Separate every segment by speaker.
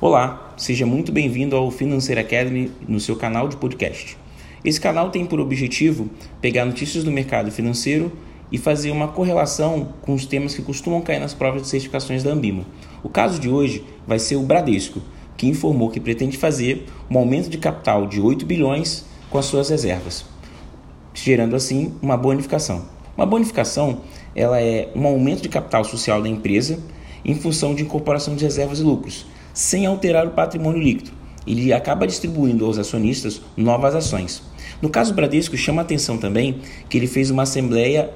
Speaker 1: Olá, seja muito bem-vindo ao Financeira Academy no seu canal de podcast. Esse canal tem por objetivo pegar notícias do mercado financeiro e fazer uma correlação com os temas que costumam cair nas provas de certificações da Ambima. O caso de hoje vai ser o Bradesco, que informou que pretende fazer um aumento de capital de 8 bilhões com as suas reservas, gerando assim uma bonificação. Uma bonificação ela é um aumento de capital social da empresa em função de incorporação de reservas e lucros sem alterar o patrimônio líquido. Ele acaba distribuindo aos acionistas novas ações. No caso Bradesco, chama a atenção também que ele fez uma assembleia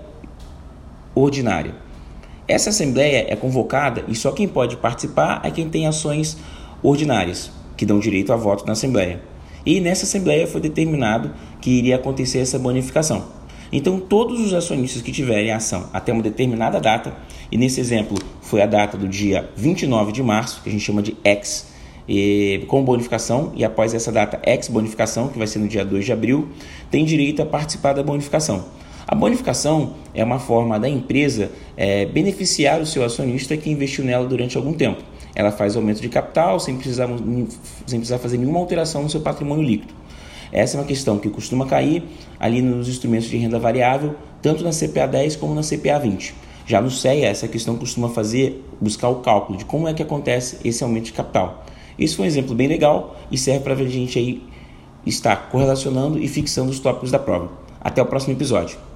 Speaker 1: ordinária. Essa assembleia é convocada e só quem pode participar é quem tem ações ordinárias, que dão direito a voto na assembleia. E nessa assembleia foi determinado que iria acontecer essa bonificação. Então, todos os acionistas que tiverem ação até uma determinada data, e nesse exemplo foi a data do dia 29 de março, que a gente chama de X, e, com bonificação, e após essa data X bonificação, que vai ser no dia 2 de abril, tem direito a participar da bonificação. A bonificação é uma forma da empresa é, beneficiar o seu acionista que investiu nela durante algum tempo. Ela faz aumento de capital sem precisar, sem precisar fazer nenhuma alteração no seu patrimônio líquido. Essa é uma questão que costuma cair ali nos instrumentos de renda variável, tanto na CPA 10 como na CPA 20. Já no CEA, essa questão costuma fazer, buscar o cálculo de como é que acontece esse aumento de capital. Isso foi um exemplo bem legal e serve para a gente aí estar correlacionando e fixando os tópicos da prova. Até o próximo episódio.